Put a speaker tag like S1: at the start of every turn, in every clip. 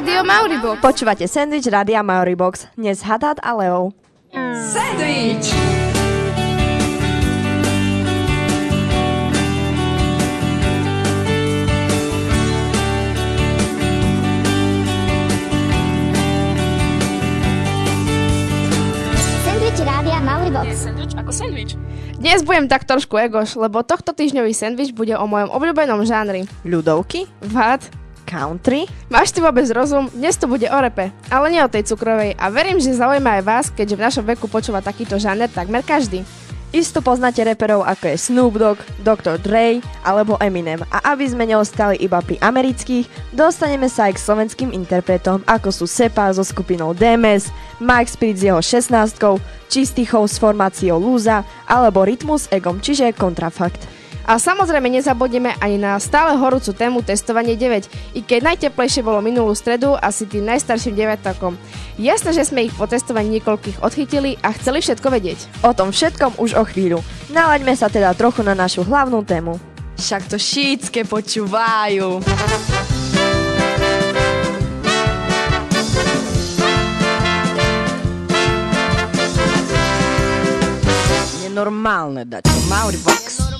S1: Rádio Mauribox.
S2: Počúvate sandwich Rádia Mauribox. Dnes Haddad a Leo.
S1: Sandwich!
S3: Sandwich Rádia Mauribox.
S1: Sandwich ako sandwich. Dnes budem tak trošku egoš, lebo tohto týždňový sandwich bude o mojom obľúbenom žánri.
S2: Ľudovky,
S1: Vad?
S2: Country,
S1: Máš ty vôbec rozum? Dnes to bude o repe, ale nie o tej cukrovej. A verím, že zaujíma aj vás, keďže v našom veku počúva takýto žáner takmer každý.
S2: Isto poznáte reperov ako je Snoop Dogg, Dr. Dre alebo Eminem. A aby sme neostali iba pri amerických, dostaneme sa aj k slovenským interpretom ako sú Sepa so skupinou DMS, Mike Spirit s jeho 16 Čistý chov s formáciou Lúza alebo Rytmus Egom, čiže kontrafakt.
S1: A samozrejme nezabudneme ani na stále horúcu tému testovanie 9, i keď najteplejšie bolo minulú stredu asi tým najstarším deviatakom. Jasné, že sme ich po testovaní niekoľkých odchytili a chceli všetko vedieť.
S2: O tom všetkom už o chvíľu. Nalaďme sa teda trochu na našu hlavnú tému. Však to šítske počúvajú.
S4: Nenormálne dať to Mauribox.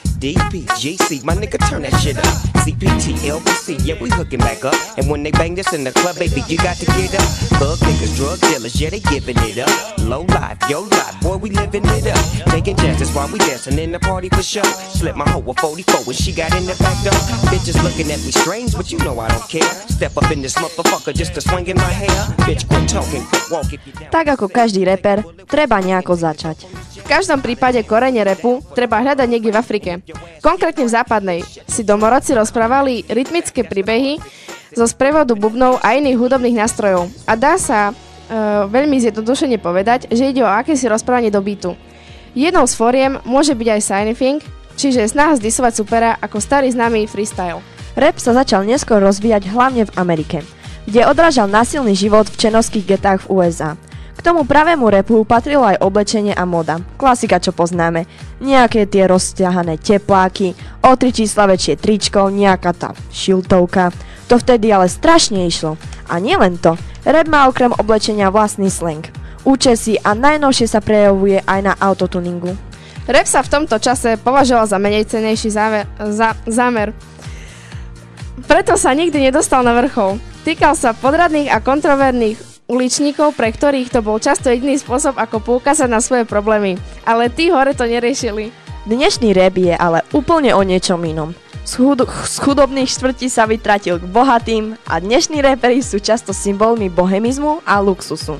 S5: DPGC, my nigga, turn that shit up. CPT, LBC, yeah, we hooking back up. And when they bang this in the club, baby, you got to get up. Thug niggas, drug dealers, yeah, they giving it up. Low life, yo life, boy, we living it up. Taking chances while we dancing in the party for sure. Slip my hoe a 44 when she got in the back door. Bitches looking at me strange, but you know I don't care. Step up in this motherfucker just to swing in my hair. Bitch, quit talking, quit walk if you down.
S2: Tak ako každý reper, treba nejako začať.
S1: Každom prípade korene repu treba hľadať niekde v Afrike. Konkrétne v západnej si domorodci rozprávali rytmické príbehy zo sprevodu bubnov a iných hudobných nástrojov. A dá sa e, veľmi zjednodušene povedať, že ide o akési rozprávanie do bytu. Jednou z foriem môže byť aj signifying, čiže snaha zdisovať supera ako starý známy freestyle.
S2: Rap sa začal neskôr rozvíjať hlavne v Amerike, kde odrážal násilný život v čenovských getách v USA. K tomu pravému repu patrilo aj oblečenie a moda. Klasika, čo poznáme. Nejaké tie rozťahané tepláky, o tri čísla väčšie tričko, nejaká tá šiltovka. To vtedy ale strašne išlo. A nielen to, rap má okrem oblečenia vlastný slang. Účesy a najnovšie sa prejavuje aj na autotuningu.
S1: Rap sa v tomto čase považoval za menej cenejší záver, za, zámer. Preto sa nikdy nedostal na vrchol. Týkal sa podradných a kontroverných uličníkov, pre ktorých to bol často jediný spôsob, ako poukázať na svoje problémy. Ale tí hore to neriešili.
S2: Dnešný rap je ale úplne o niečom inom. Z, chud- z chudobných štvrtí sa vytratil k bohatým a dnešní reperi sú často symbolmi bohemizmu a luxusu.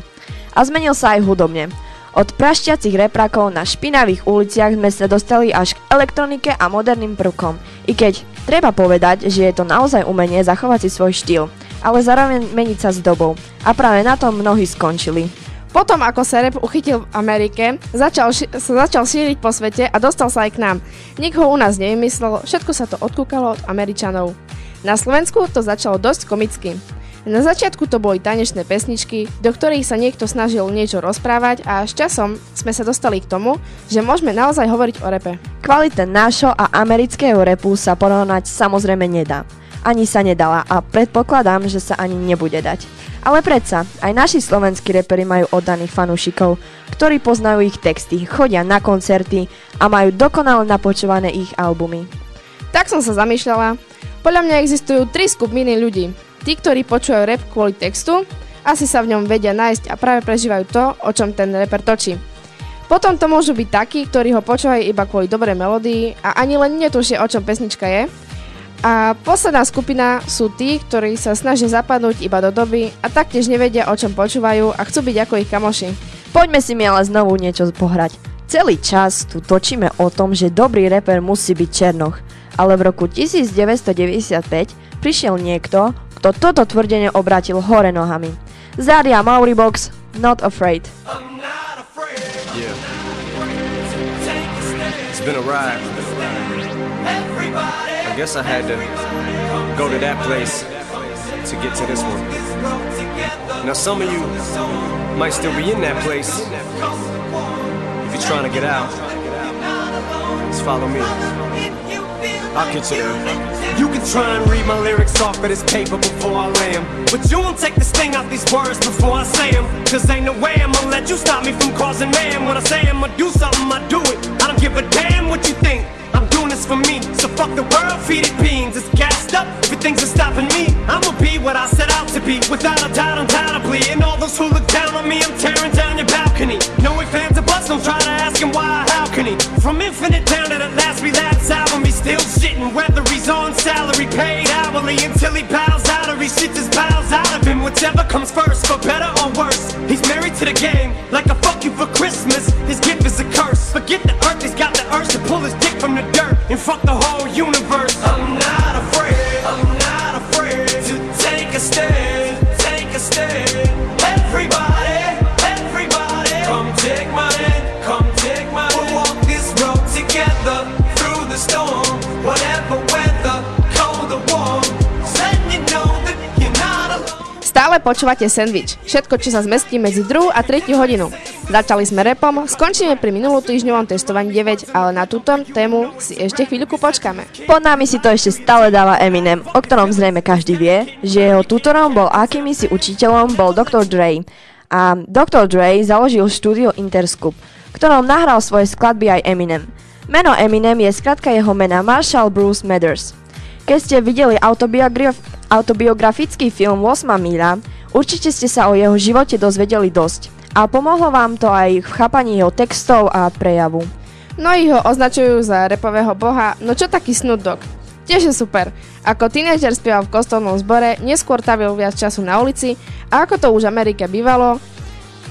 S2: A zmenil sa aj hudobne. Od prašťacích reprakov na špinavých uliciach sme sa dostali až k elektronike a moderným prvkom. I keď treba povedať, že je to naozaj umenie zachovať si svoj štýl, ale zároveň meniť sa s dobou. A práve na tom mnohí skončili.
S1: Potom, ako sa rap uchytil v Amerike, začal, ši- sa začal šíriť po svete a dostal sa aj k nám. Nik ho u nás nevymyslel, všetko sa to odkúkalo od Američanov. Na Slovensku to začalo dosť komicky. Na začiatku to boli tanečné pesničky, do ktorých sa niekto snažil niečo rozprávať a s časom sme sa dostali k tomu, že môžeme naozaj hovoriť o repe.
S2: Kvalita nášho a amerického repu sa porovnať samozrejme nedá. Ani sa nedala a predpokladám, že sa ani nebude dať. Ale predsa, aj naši slovenskí reperi majú oddaných fanúšikov, ktorí poznajú ich texty, chodia na koncerty a majú dokonale napočúvané ich albumy.
S1: Tak som sa zamýšľala. Podľa mňa existujú tri skupiny ľudí. Tí, ktorí počúvajú rap kvôli textu, asi sa v ňom vedia nájsť a práve prežívajú to, o čom ten reper točí. Potom to môžu byť takí, ktorí ho počúvajú iba kvôli dobrej melódii a ani len netušia, o čom pesnička je. A posledná skupina sú tí, ktorí sa snažia zapadnúť iba do doby a taktiež nevedia, o čom počúvajú a chcú byť ako ich kamoši.
S2: Poďme si mi ale znovu niečo pohrať. Celý čas tu točíme o tom, že dobrý reper musí byť černoch, ale v roku 1995 prišiel niekto, kto toto tvrdenie obrátil hore nohami. Zaria Mauribox, Not Afraid.
S3: Yeah. It's been a ride. I guess I had to go to that place to get to this one. Now, some of you might still be in that place. If you're trying to get out, just follow me. I'll get you there.
S6: You can try and read my lyrics off of this paper before I lay 'em. But you won't take the sting out these words before I say 'em. Cause ain't no way I'ma let you stop me from causing man. When I say I'ma do something, I do it. I don't give a damn what you think. This for me. So fuck the world, feed it beans. It's gassed up. Everything's stopping me. I'ma be what I set out to be. Without a doubt, undoubtedly. And all those who look down on me, I'm tearing down your balcony. No ifs, fans, or bust, Don't try to ask him why, how can he? From infinite down to the last relapse album, he's still shitting. Whether he's on salary, paid hourly, until he bows out or he shits his bowels out of him. Whichever comes first, for better fuck the whole
S1: počúvate sandwich, všetko, čo sa zmestí medzi druhú a tretiu hodinu. Začali sme repom, skončíme pri minulú týždňovom testovaní 9, ale na túto tému si ešte chvíľku počkáme.
S2: Pod nami si to ešte stále dáva Eminem, o ktorom zrejme každý vie, že jeho tutorom bol akými si učiteľom bol Dr. Dre. A Dr. Dre založil štúdio Interscope, v ktorom nahral svoje skladby aj Eminem. Meno Eminem je skratka jeho mena Marshall Bruce Mathers. Keď ste videli autobiograf- autobiografický film 8 míľa, určite ste sa o jeho živote dozvedeli dosť. A pomohlo vám to aj v chápaní jeho textov a prejavu.
S1: Mnohí ho označujú za repového boha, no čo taký Snoop? Tiež je super. Ako tínežer spieval v kostolnom zbore, neskôr tavil viac času na ulici a ako to už v Amerike bývalo,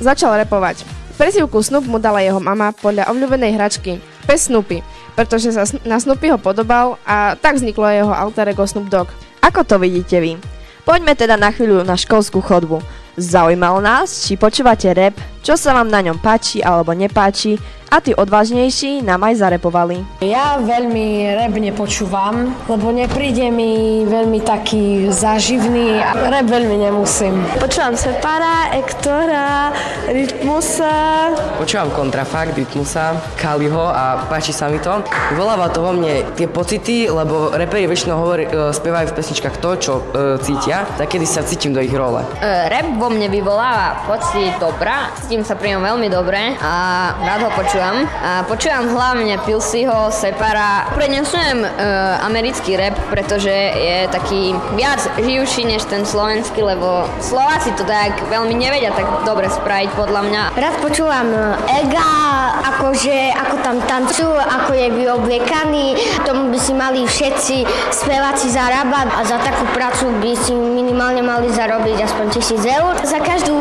S1: začal repovať. Presivku Snoop mu dala jeho mama podľa obľúbenej hračky, pes Snoopy, pretože sa na Snoopyho podobal a tak vzniklo jeho alter ego Snoop Dogg.
S2: Ako to vidíte vy? Poďme teda na chvíľu na školskú chodbu. Zaujímalo nás, či počúvate rap, čo sa vám na ňom páči alebo nepáči a tí odvážnejší nám aj zarepovali.
S7: Ja veľmi rap nepočúvam, lebo nepríde mi veľmi taký záživný a rap veľmi nemusím.
S8: Počúvam Separa, Ektora, Rytmusa.
S9: Počúvam kontrafakt, Rytmusa, Kaliho a páči sa mi to. Vyvoláva to vo mne tie pocity, lebo reperi väčšinou hovorí, e, spievajú v pesničkách to, čo e, cítia, tak kedy sa cítim do ich role.
S10: E, rap vo mne vyvoláva pocit dobra, cítim sa ňom veľmi dobre a rád ho počúvam. A počúvam hlavne Pilsiho, Separa. Prednesujem e, americký rap, pretože je taký viac živší než ten slovenský, lebo Slováci to tak veľmi nevedia tak dobre spraviť podľa mňa.
S8: Rád počúvam Ega, akože ako tam tancujú, ako je vyobliekaný. Tomu by si mali všetci speváci zarábať a za takú prácu by si minimálne mali zarobiť aspoň tisíc eur. Za každú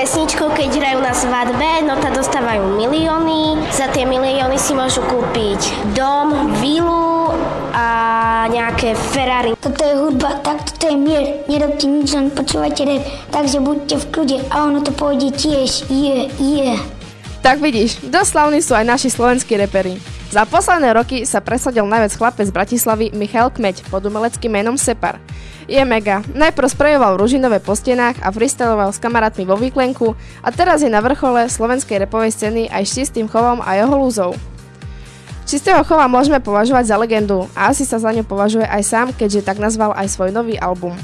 S8: pesničku, keď hrajú na svadbe, no tá dostávajú milióny. Za tie milióny si môžu kúpiť dom, vilu a nejaké Ferrari.
S11: Toto je hudba, tak toto je mier. Nerobte nič, len počúvajte rap. Takže buďte v kľude a ono to pôjde tiež. Je, je.
S1: Tak vidíš, dosť slavní sú aj naši slovenskí reperi. Za posledné roky sa presadil najviac chlapec z Bratislavy Michal Kmeď pod umeleckým menom Separ. Je mega. Najprv sprejoval ružinové po stenách a freestyloval s kamarátmi vo výklenku a teraz je na vrchole slovenskej repovej scény aj s čistým chovom a jeho lúzou. Čistého chova môžeme považovať za legendu a asi sa za ňu považuje aj sám, keďže tak nazval aj svoj nový album.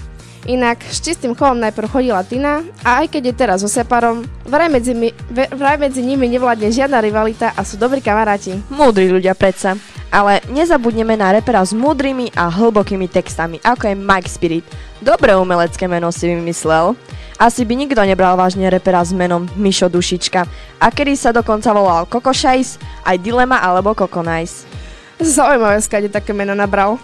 S1: Inak s čistým chovom najprv chodila Tina a aj keď je teraz so Separom, vraj medzi, mi, vraj medzi nimi nevládne žiadna rivalita a sú dobrí kamaráti.
S2: Múdri ľudia predsa. Ale nezabudneme na repera s múdrymi a hlbokými textami, ako je Mike Spirit. Dobré umelecké meno si vymyslel. Asi by nikto nebral vážne repera s menom Mišo Dušička. A kedy sa dokonca volal Shice, aj Dilema alebo Nice.
S1: Zaujímavé, skade také meno nabral.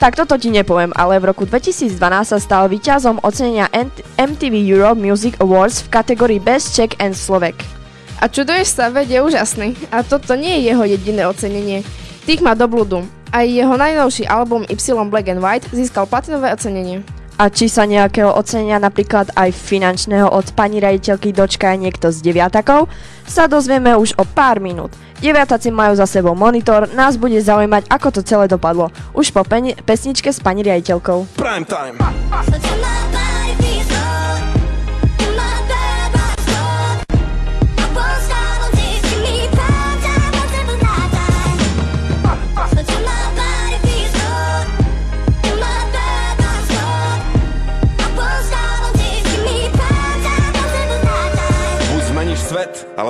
S2: Tak toto ti nepoviem, ale v roku 2012 sa stal víťazom ocenenia MTV Europe Music Awards v kategórii Best Czech and Slovak.
S1: A čuduješ sa, veď je úžasný. A toto nie je jeho jediné ocenenie. Tých má do blúdu. Aj jeho najnovší album Y Black and White získal platinové ocenenie.
S2: A či sa nejakého ocenenia napríklad aj finančného od pani rejiteľky dočka niekto z deviatakov, sa dozvieme už o pár minút. Deviataci majú za sebou monitor, nás bude zaujímať, ako to celé dopadlo. Už po pesničke s pani riaditeľkou.
S12: Prime time.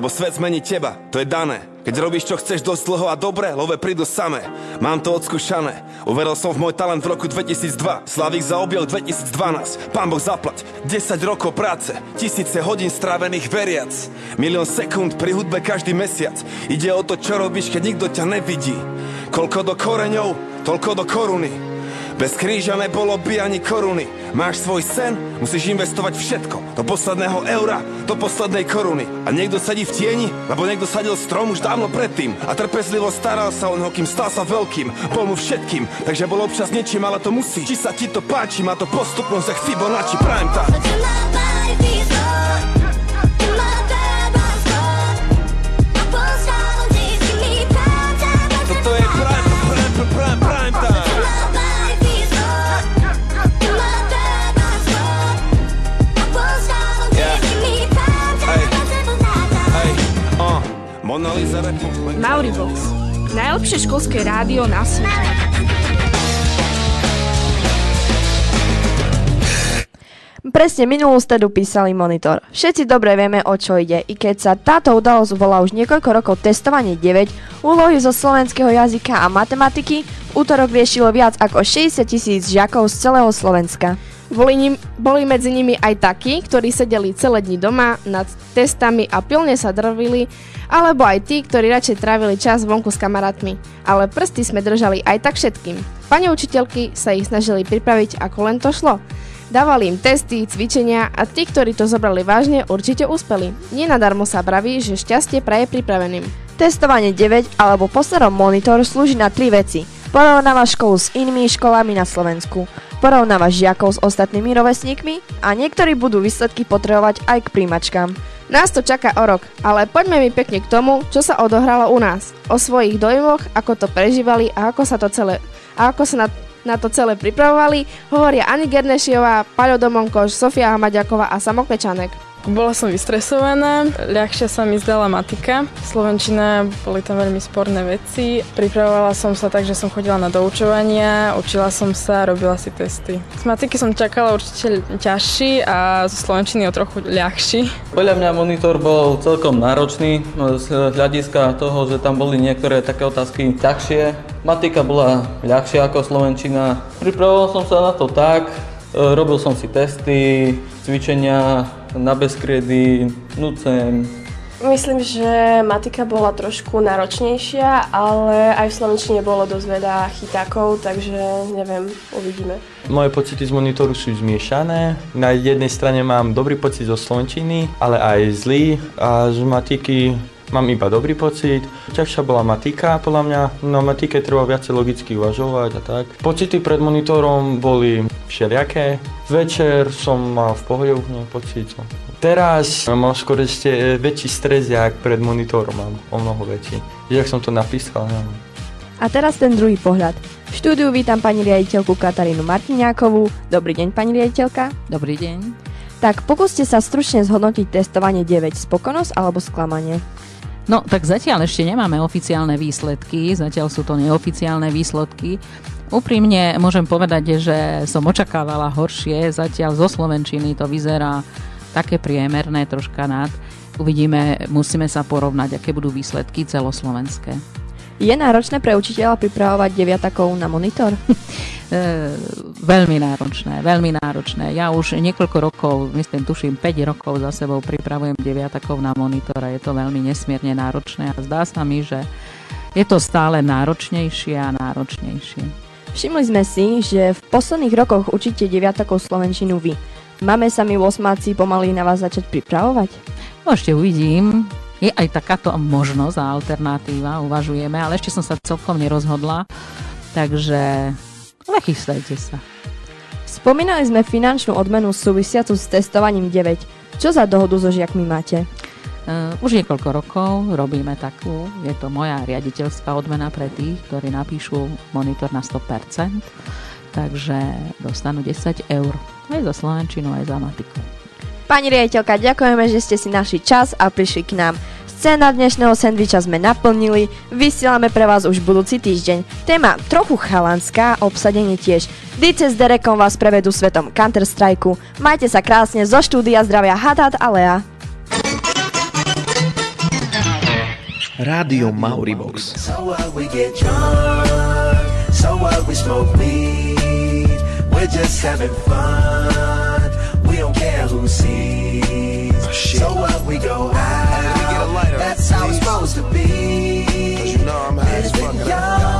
S12: Alebo svet zmení teba. To je dané. Keď robíš, čo chceš dosť dlho a dobre, love prídu samé. Mám to odskúšané. Uveril som v môj talent v roku 2002. Slavík za objel 2012. Pán Boh zaplať. 10 rokov práce. Tisíce hodín strávených veriac. Milión sekúnd pri hudbe každý mesiac. Ide o to, čo robíš, keď nikto ťa nevidí. Koľko do koreňov, toľko do koruny. Bez kríža nebolo by ani koruny. Máš svoj sen, musíš investovať všetko. Do posledného eura, do poslednej koruny. A niekto sedí v tieni, lebo niekto sadil strom už dávno predtým. A trpezlivo staral sa o neho, kým stal sa veľkým. Bol mu všetkým, takže bol občas niečím, ale to musí. Či sa ti to páči, má to postupnosť, jak Fibonacci Prime time.
S1: Mauribox. Najlepšie školské rádio na svete.
S2: Presne minulú stredu písali Monitor. Všetci dobre vieme, o čo ide, i keď sa táto udalosť volá už niekoľko rokov testovanie 9, úlohy zo slovenského jazyka a matematiky v útorok riešilo viac ako 60 tisíc žiakov z celého Slovenska.
S1: Boli, nim, boli medzi nimi aj takí, ktorí sedeli celé dni doma nad testami a pilne sa drvili, alebo aj tí, ktorí radšej trávili čas vonku s kamarátmi. Ale prsty sme držali aj tak všetkým. Pani učiteľky sa ich snažili pripraviť ako len to šlo. Dávali im testy, cvičenia a tí, ktorí to zobrali vážne, určite úspeli. Nenadarmo sa praví, že šťastie praje pripraveným.
S2: Testovanie 9 alebo postarom monitor slúži na tri veci. Porovnáva školu s inými školami na Slovensku. Porovnáva žiakov s ostatnými rovesníkmi a niektorí budú výsledky potrebovať aj k príjmačkám.
S1: Nás to čaká o rok, ale poďme mi pekne k tomu, čo sa odohralo u nás. O svojich dojmoch, ako to prežívali a ako sa to celé, a ako sa na, na to celé pripravovali, hovoria Ani Gernešiová, Paľo Domonkoš, Sofia Hamaďaková a Samo Klečanek.
S13: Bola som vystresovaná, ľahšia sa mi zdala matika. Slovenčina, boli tam veľmi sporné veci. Pripravovala som sa tak, že som chodila na doučovania, učila som sa, robila si testy. Z matiky som čakala určite ťažší a zo Slovenčiny o trochu ľahší.
S14: Podľa mňa monitor bol celkom náročný no, z hľadiska toho, že tam boli niektoré také otázky ťažšie. Matika bola ľahšia ako Slovenčina. Pripravoval som sa na to tak, e, robil som si testy, cvičenia na bezkriedy, nucem.
S15: Myslím, že matika bola trošku náročnejšia, ale aj v Slovenčine bolo dosť veľa chytákov, takže neviem, uvidíme.
S16: Moje pocity z monitoru sú zmiešané. Na jednej strane mám dobrý pocit zo Slovenčiny, ale aj zlý. A z matiky mám iba dobrý pocit. Ťažšia bola matika, podľa mňa. Na matike treba viacej logicky uvažovať a tak. Pocity pred monitorom boli všelijaké. Večer som mal v pohode úplne pocit. Teraz mám skôr ešte väčší stres, jak pred monitorom mám o mnoho väčší. Jak som to napísal, neviem.
S2: A teraz ten druhý pohľad. V štúdiu vítam pani riaditeľku Katarínu Martiniákovú. Dobrý deň, pani riaditeľka.
S17: Dobrý deň.
S2: Tak pokúste sa stručne zhodnotiť testovanie 9. Spokojnosť alebo sklamanie?
S17: No, tak zatiaľ ešte nemáme oficiálne výsledky, zatiaľ sú to neoficiálne výsledky. Úprimne môžem povedať, že som očakávala horšie, zatiaľ zo Slovenčiny to vyzerá také priemerné, troška nad. Uvidíme, musíme sa porovnať, aké budú výsledky celoslovenské.
S2: Je náročné pre učiteľa pripravovať deviatakov na monitor?
S17: E, veľmi náročné, veľmi náročné. Ja už niekoľko rokov, myslím, tuším 5 rokov za sebou pripravujem deviatakov na monitor a je to veľmi nesmierne náročné a zdá sa mi, že je to stále náročnejšie a náročnejšie.
S2: Všimli sme si, že v posledných rokoch učíte deviatakov Slovenčinu vy. Máme sa my osmáci pomaly na vás začať pripravovať?
S17: No ešte uvidím. Je aj takáto možnosť a alternatíva, uvažujeme, ale ešte som sa celkom nerozhodla. Takže Nechystajte sa.
S2: Spomínali sme finančnú odmenu súvisiacu s testovaním 9. Čo za dohodu so žiakmi máte?
S17: Uh, už niekoľko rokov robíme takú, je to moja riaditeľská odmena pre tých, ktorí napíšu monitor na 100%, takže dostanú 10 eur, aj za Slovenčinu, aj za matiku.
S2: Pani riaditeľka, ďakujeme, že ste si našli čas a prišli k nám. Scéna dnešného sendviča sme naplnili, vysielame pre vás už budúci týždeň. Téma trochu chalanská, obsadenie tiež. Dice s Derekom vás prevedú svetom Counter-Strike. Majte sa krásne, zo štúdia zdravia Hatat a Lea.
S18: Rádio Mauribox.
S19: So what we get drunk, so what we smoke weed, we're just having fun, we don't care who sees. Oh, so what we go out, that's how it's supposed to be. Cause you know I'm high as fuck.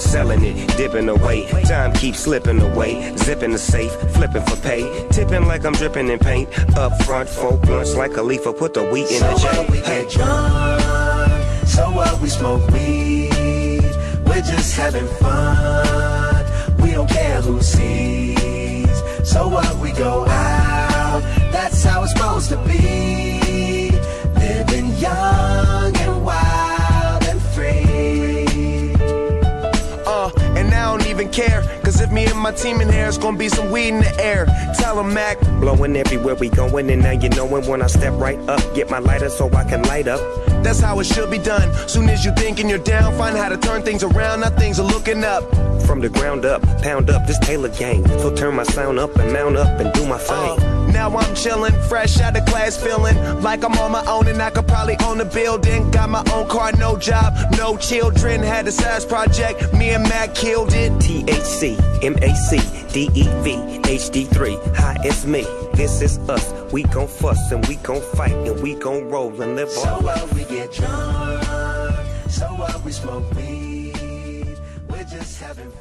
S5: selling it, dipping away. Time keeps slipping away. Zipping the safe, flipping for pay. Tipping like I'm dripping in paint. Up front, four blunts like a leaf, put the wheat in
S19: So
S5: the
S19: what
S5: J.
S19: we get drunk, so what we smoke weed, we're just having fun, we don't care who sees. So what we go out, that's how it's supposed to be, living young
S20: if me and my team in here, it's gonna be some weed in the air. Tell 'em, Mac.
S5: Blowing everywhere we going, and now you knowin' when I step right up. Get my lighter so I can light up.
S20: That's how it should be done. Soon as you thinking you're down, find how to turn things around. Now things are looking up.
S5: From the ground up, pound up this Taylor gang. So turn my sound up and mount up and do my uh, thing.
S20: Now I'm chillin', fresh out of class, feeling like I'm on my own and I could probably own a building. Got my own car, no job, no children. Had a size project, me and Mac killed it.
S5: THC, MAC, DEV, HD3. Hi, it's me. This is us. We gon' fuss and we gon' fight and we gon' roll and live
S19: So what we get drunk, so what we smoke weed, we're just having fun.